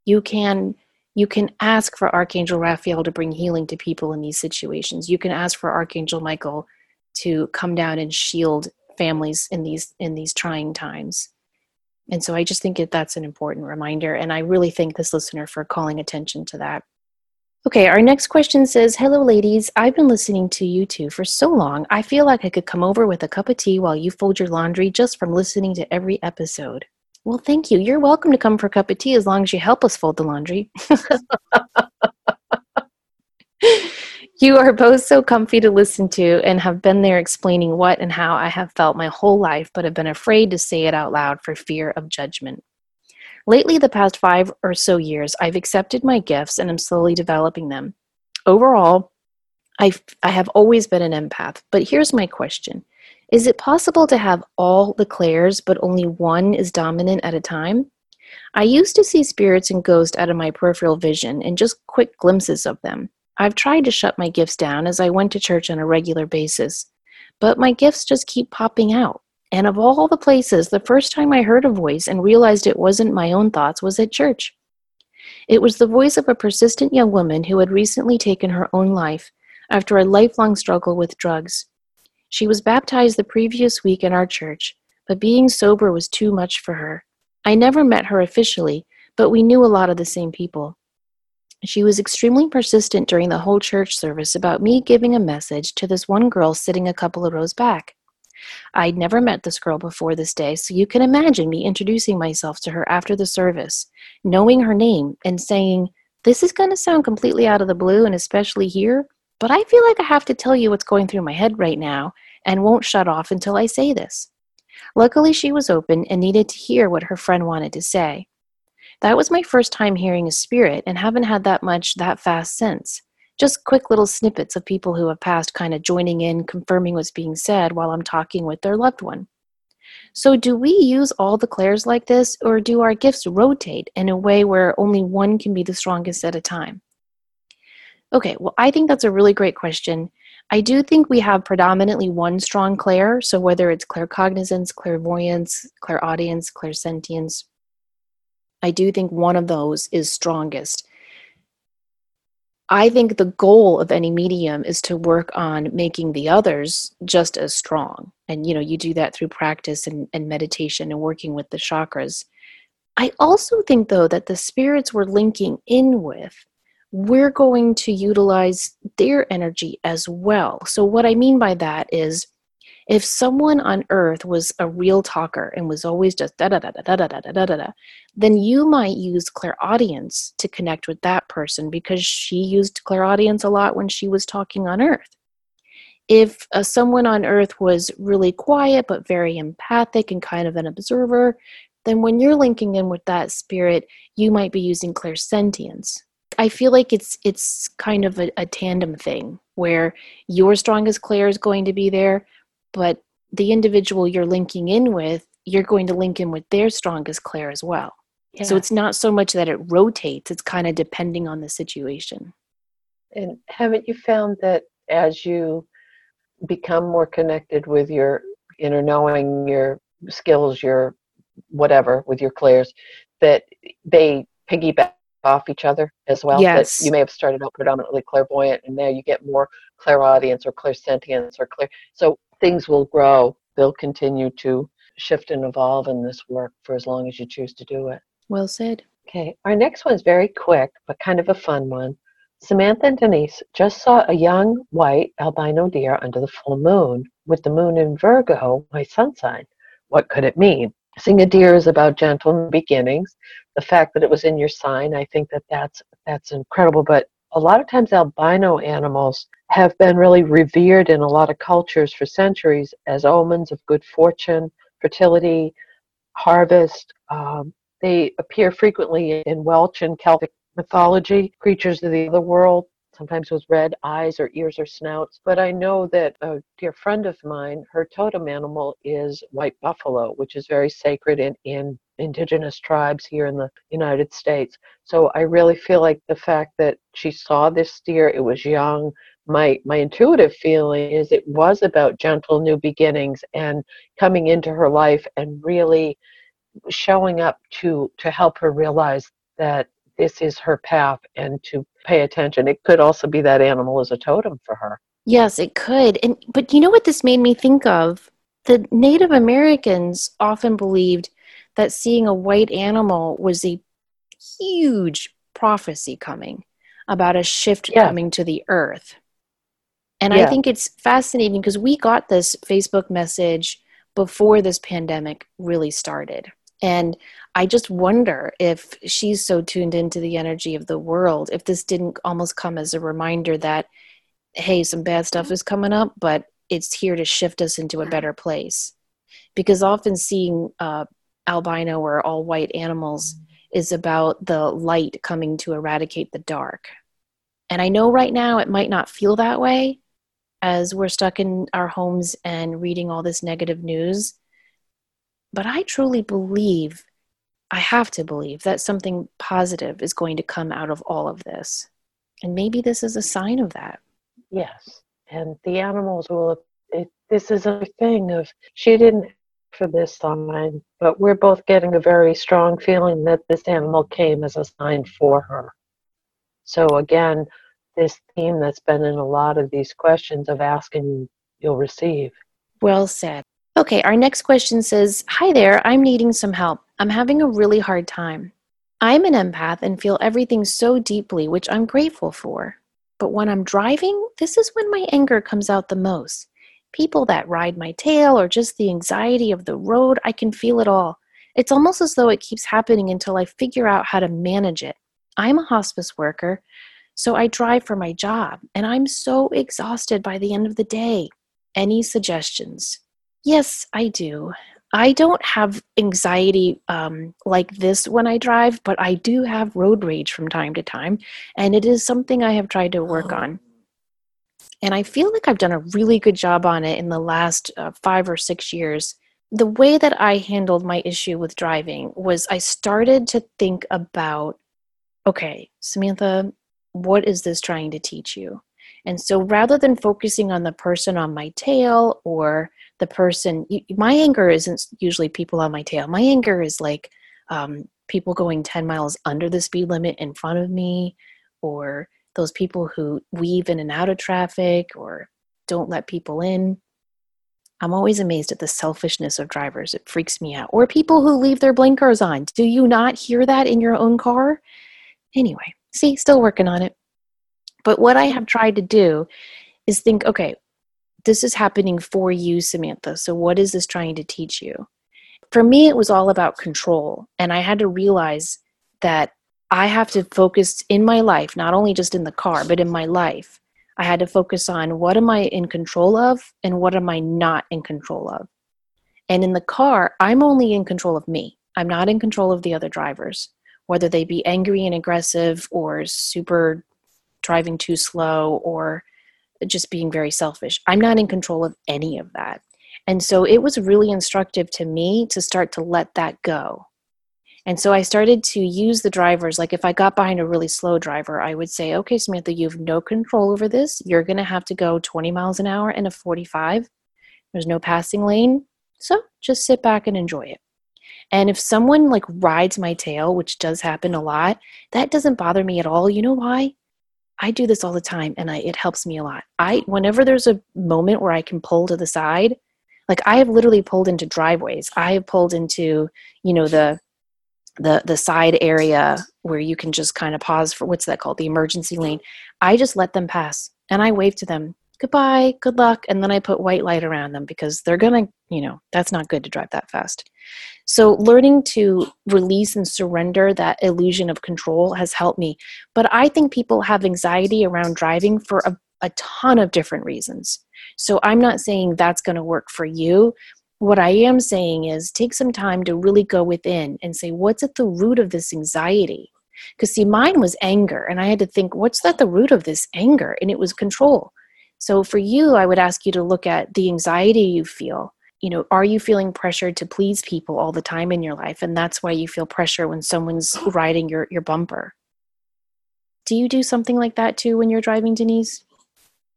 Speaker 1: You can you can ask for Archangel Raphael to bring healing to people in these situations. You can ask for Archangel Michael to come down and shield families in these in these trying times. And so I just think that that's an important reminder. And I really thank this listener for calling attention to that. Okay, our next question says Hello, ladies. I've been listening to you two for so long, I feel like I could come over with a cup of tea while you fold your laundry just from listening to every episode. Well, thank you. You're welcome to come for a cup of tea as long as you help us fold the laundry. (laughs) You are both so comfy to listen to and have been there explaining what and how I have felt my whole life, but have been afraid to say it out loud for fear of judgment. Lately, the past five or so years, I've accepted my gifts and am slowly developing them. Overall, I've, I have always been an empath, but here's my question Is it possible to have all the clairs, but only one is dominant at a time? I used to see spirits and ghosts out of my peripheral vision and just quick glimpses of them. I've tried to shut my gifts down as I went to church on a regular basis, but my gifts just keep popping out. And of all the places, the first time I heard a voice and realized it wasn't my own thoughts was at church. It was the voice of a persistent young woman who had recently taken her own life after a lifelong struggle with drugs. She was baptized the previous week in our church, but being sober was too much for her. I never met her officially, but we knew a lot of the same people. She was extremely persistent during the whole church service about me giving a message to this one girl sitting a couple of rows back. I'd never met this girl before this day, so you can imagine me introducing myself to her after the service, knowing her name, and saying, This is going to sound completely out of the blue, and especially here, but I feel like I have to tell you what's going through my head right now and won't shut off until I say this. Luckily, she was open and needed to hear what her friend wanted to say. That was my first time hearing a spirit and haven't had that much that fast since. Just quick little snippets of people who have passed kind of joining in, confirming what's being said while I'm talking with their loved one. So, do we use all the clairs like this, or do our gifts rotate in a way where only one can be the strongest at a time? Okay, well, I think that's a really great question. I do think we have predominantly one strong clair, so whether it's claircognizance, clairvoyance, clairaudience, clairsentience, I do think one of those is strongest. I think the goal of any medium is to work on making the others just as strong. And you know, you do that through practice and, and meditation and working with the chakras. I also think though that the spirits we're linking in with, we're going to utilize their energy as well. So what I mean by that is if someone on earth was a real talker and was always just da da da da da da da da da da, then you might use clairaudience to connect with that person because she used clairaudience a lot when she was talking on earth. If uh, someone on earth was really quiet but very empathic and kind of an observer, then when you're linking in with that spirit, you might be using clairsentience. I feel like it's it's kind of a, a tandem thing where your strongest clair is going to be there, but the individual you're linking in with, you're going to link in with their strongest clair as well. Yeah. So it's not so much that it rotates, it's kind of depending on the situation.
Speaker 2: And haven't you found that as you become more connected with your inner knowing, your skills, your whatever, with your clairs, that they piggyback off each other as well?
Speaker 1: Yes.
Speaker 2: That you may have started out predominantly clairvoyant and now you get more clairaudience or clairsentience or clear. So things will grow. They'll continue to shift and evolve in this work for as long as you choose to do it.
Speaker 1: Well said.
Speaker 2: Okay, our next one's very quick, but kind of a fun one. Samantha and Denise just saw a young white albino deer under the full moon, with the moon in Virgo, my sun sign. What could it mean? Seeing a deer is about gentle beginnings. The fact that it was in your sign, I think that that's that's incredible. But a lot of times, albino animals have been really revered in a lot of cultures for centuries as omens of good fortune, fertility, harvest. Um, they appear frequently in Welsh and Celtic mythology, creatures of the other world, sometimes with red eyes or ears or snouts. But I know that a dear friend of mine, her totem animal is white buffalo, which is very sacred in, in indigenous tribes here in the United States. So I really feel like the fact that she saw this deer, it was young, my my intuitive feeling is it was about gentle new beginnings and coming into her life and really showing up to to help her realize that this is her path and to pay attention. It could also be that animal as a totem for her.
Speaker 1: Yes, it could. And but you know what this made me think of? The Native Americans often believed that seeing a white animal was a huge prophecy coming about a shift yeah. coming to the earth. And yeah. I think it's fascinating because we got this Facebook message before this pandemic really started. And I just wonder if she's so tuned into the energy of the world, if this didn't almost come as a reminder that, hey, some bad stuff is coming up, but it's here to shift us into a better place. Because often seeing uh, albino or all white animals is about the light coming to eradicate the dark. And I know right now it might not feel that way as we're stuck in our homes and reading all this negative news but I truly believe, I have to believe, that something positive is going to come out of all of this. And maybe this is a sign of that.
Speaker 2: Yes. And the animals will, it, this is a thing of, she didn't for this sign, but we're both getting a very strong feeling that this animal came as a sign for her. So again, this theme that's been in a lot of these questions of asking, you'll receive.
Speaker 1: Well said. Okay, our next question says Hi there, I'm needing some help. I'm having a really hard time. I'm an empath and feel everything so deeply, which I'm grateful for. But when I'm driving, this is when my anger comes out the most. People that ride my tail or just the anxiety of the road, I can feel it all. It's almost as though it keeps happening until I figure out how to manage it. I'm a hospice worker, so I drive for my job, and I'm so exhausted by the end of the day. Any suggestions? Yes, I do. I don't have anxiety um, like this when I drive, but I do have road rage from time to time, and it is something I have tried to work on. And I feel like I've done a really good job on it in the last uh, five or six years. The way that I handled my issue with driving was I started to think about okay, Samantha, what is this trying to teach you? And so rather than focusing on the person on my tail or the person, my anger isn't usually people on my tail. My anger is like um, people going 10 miles under the speed limit in front of me or those people who weave in and out of traffic or don't let people in. I'm always amazed at the selfishness of drivers. It freaks me out. Or people who leave their blinkers on. Do you not hear that in your own car? Anyway, see, still working on it. But what I have tried to do is think, okay, this is happening for you, Samantha. So what is this trying to teach you? For me, it was all about control. And I had to realize that I have to focus in my life, not only just in the car, but in my life. I had to focus on what am I in control of and what am I not in control of. And in the car, I'm only in control of me. I'm not in control of the other drivers, whether they be angry and aggressive or super driving too slow or just being very selfish. I'm not in control of any of that. And so it was really instructive to me to start to let that go. And so I started to use the drivers. Like if I got behind a really slow driver, I would say, okay, Samantha, you have no control over this. You're going to have to go 20 miles an hour in a 45. There's no passing lane. So just sit back and enjoy it. And if someone like rides my tail, which does happen a lot, that doesn't bother me at all. You know why? I do this all the time and I, it helps me a lot. I mm. whenever there's a moment where I can pull to the side, like I have literally pulled into driveways. I have pulled into, you know, the the the side area where you can just kind of pause for what's that called? The emergency lane. I just let them pass and I wave to them, "Goodbye, good luck." And then I put white light around them because they're to, you know, that's not good to drive that fast. So, learning to release and surrender that illusion of control has helped me. But I think people have anxiety around driving for a, a ton of different reasons. So, I'm not saying that's going to work for you. What I am saying is take some time to really go within and say, what's at the root of this anxiety? Because, see, mine was anger, and I had to think, what's at the root of this anger? And it was control. So, for you, I would ask you to look at the anxiety you feel. You know are you feeling pressured to please people all the time in your life? And that's why you feel pressure when someone's riding your your bumper. Do you do something like that too when you're driving denise?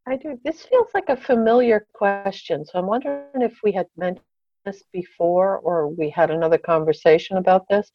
Speaker 2: I do. This feels like a familiar question so i'm wondering if we had mentioned this before or we had another conversation about this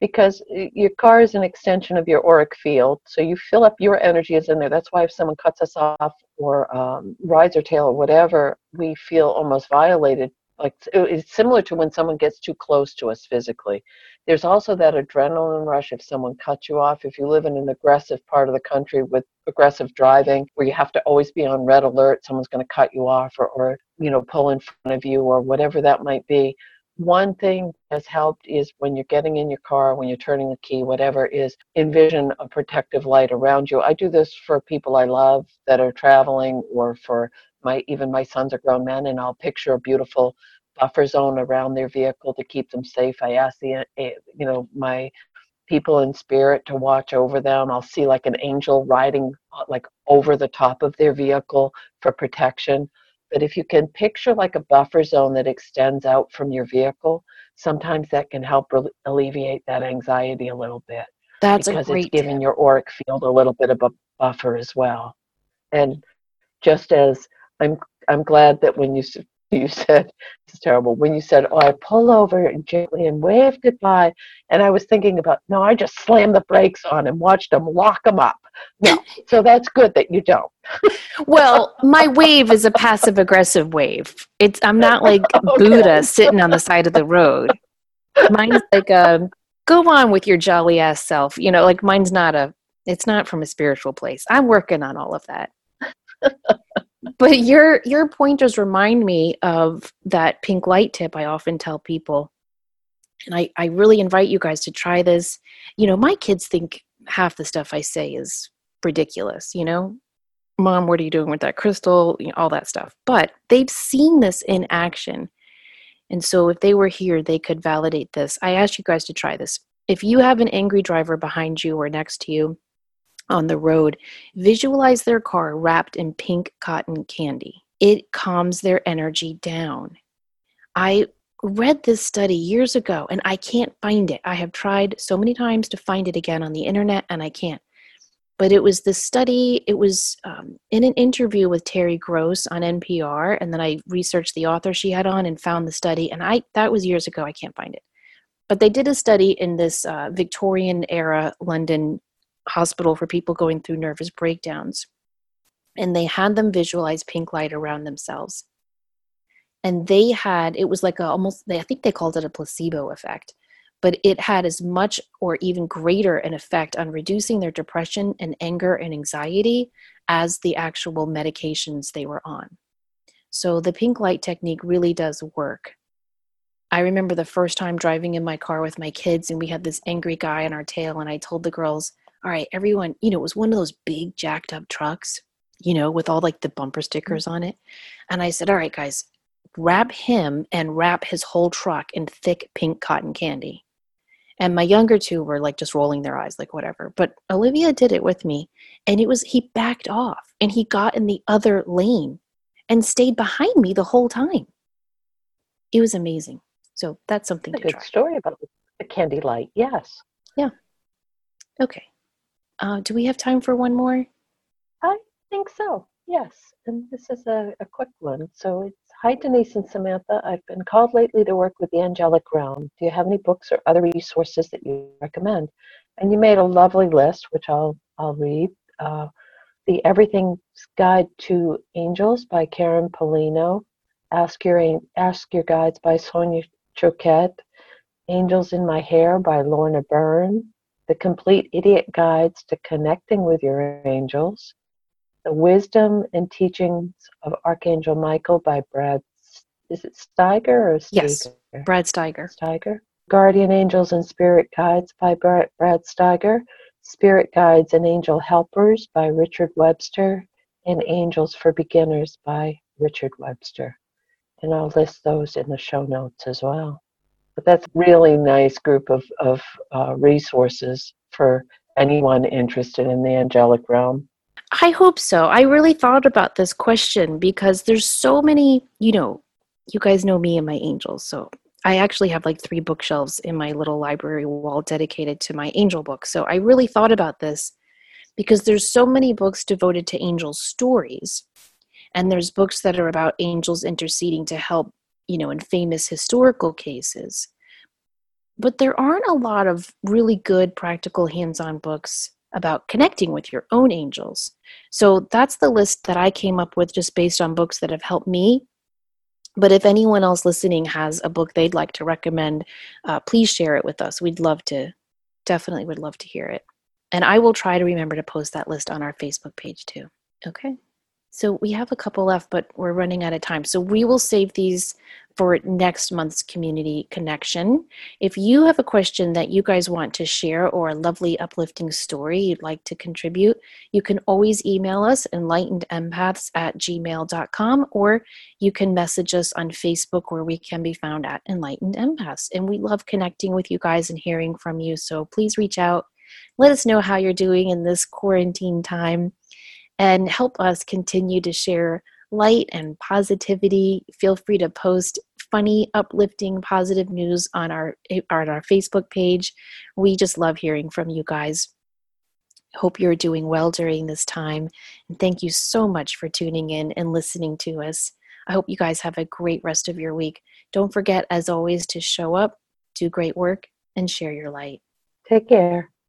Speaker 2: because your car is an extension of your auric field so you fill up your energy is in there. That's why if someone cuts us off or um, rides our tail or whatever we feel almost violated. Like it's similar to when someone gets too close to us physically. There's also that adrenaline rush if someone cuts you off. If you live in an aggressive part of the country with aggressive driving where you have to always be on red alert someone's going to cut you off or, or you know pull in front of you or whatever that might be one thing has helped is when you're getting in your car when you're turning the key whatever is envision a protective light around you. I do this for people i love that are traveling or for my even my sons are grown men and i'll picture a beautiful buffer zone around their vehicle to keep them safe. I ask the eh, you know my people in spirit to watch over them. I'll see like an angel riding uh, like over the top of their vehicle for protection but if you can picture like a buffer zone that extends out from your vehicle sometimes that can help re- alleviate that anxiety a little bit
Speaker 1: that's
Speaker 2: because
Speaker 1: it's
Speaker 2: giving your auric field a little bit of a buffer as well. And just as I'm I'm glad that when you (laughs) you said it's terrible when you said oh I pull over and gently and wave goodbye and I was thinking about no I just slammed the brakes on and watched them lock them up no (laughs) so that's good that you don't (laughs)
Speaker 1: well my wave is a passive aggressive wave it's I'm not like okay. Buddha sitting on the side of the road mine's like a go on with your jolly ass self. You know, like mine's not a, it's not from a spiritual place. I'm working on all of that. But your your pointers remind me of that pink light tip I often tell people. And I, I really invite you guys to try this. You know, my kids think half the stuff I say is ridiculous, you know? Mom, what are you doing with that crystal? You know, all that stuff. But they've seen this in action. And so if they were here, they could validate this. I ask you guys to try this. If you have an angry driver behind you or next to you on the road, visualize their car wrapped in pink cotton candy. It calms their energy down. I read this study years ago and I can't find it. I have tried so many times to find it again on the internet and I can't but it was the study it was um, in an interview with terry gross on npr and then i researched the author she had on and found the study and i that was years ago i can't find it but they did a study in this uh, victorian era london hospital for people going through nervous breakdowns and they had them visualize pink light around themselves and they had it was like a almost they, i think they called it a placebo effect but it had as much or even greater an effect on reducing their depression and anger and anxiety as the actual medications they were on. So the pink light technique really does work. I remember the first time driving in my car with my kids, and we had this angry guy on our tail, and I told the girls, All right, everyone, you know, it was one of those big jacked up trucks, you know, with all like the bumper stickers mm-hmm. on it. And I said, All right, guys, wrap him and wrap his whole truck in thick pink cotton candy. And my younger two were like just rolling their eyes, like whatever. But Olivia did it with me. And it was, he backed off and he got in the other lane and stayed behind me the whole time. It was amazing. So that's something
Speaker 2: that's
Speaker 1: to
Speaker 2: a good story about the candy light. Yes.
Speaker 1: Yeah. Okay. Uh, do we have time for one more?
Speaker 2: I think so. Yes. And this is a, a quick one. So it's Hi, Denise and Samantha. I've been called lately to work with the angelic realm. Do you have any books or other resources that you recommend? And you made a lovely list, which I'll I'll read. Uh, the Everything's Guide to Angels by Karen Paolino. Ask Your Ask Your Guides by Sonia Choquette. Angels in My Hair by Lorna Byrne. The Complete Idiot Guides to Connecting with Your Angels. The Wisdom and Teachings of Archangel Michael by Brad. Is it Steiger or Steiger?
Speaker 1: Yes, Brad Steiger.
Speaker 2: Steiger. Guardian Angels and Spirit Guides by Brad, Brad Steiger. Spirit Guides and Angel Helpers by Richard Webster. And Angels for Beginners by Richard Webster. And I'll list those in the show notes as well. But that's a really nice group of, of uh, resources for anyone interested in the angelic realm.
Speaker 1: I hope so. I really thought about this question because there's so many, you know, you guys know me and my angels. So I actually have like three bookshelves in my little library wall dedicated to my angel books. So I really thought about this because there's so many books devoted to angel stories. And there's books that are about angels interceding to help, you know, in famous historical cases. But there aren't a lot of really good practical hands on books about connecting with your own angels. So that's the list that I came up with just based on books that have helped me. But if anyone else listening has a book they'd like to recommend, uh, please share it with us. We'd love to, definitely would love to hear it. And I will try to remember to post that list on our Facebook page too. Okay. So we have a couple left, but we're running out of time. So we will save these for next month's community connection. If you have a question that you guys want to share or a lovely uplifting story you'd like to contribute, you can always email us enlightenedempaths at gmail.com or you can message us on Facebook where we can be found at Enlightened Empaths. And we love connecting with you guys and hearing from you. So please reach out. Let us know how you're doing in this quarantine time and help us continue to share light and positivity. Feel free to post funny, uplifting, positive news on our eh, on our Facebook page. We just love hearing from you guys. Hope you're doing well during this time. And thank you so much for tuning in and listening to us. I hope you guys have a great rest of your week. Don't forget, as always, to show up, do great work, and share your light.
Speaker 2: Take care.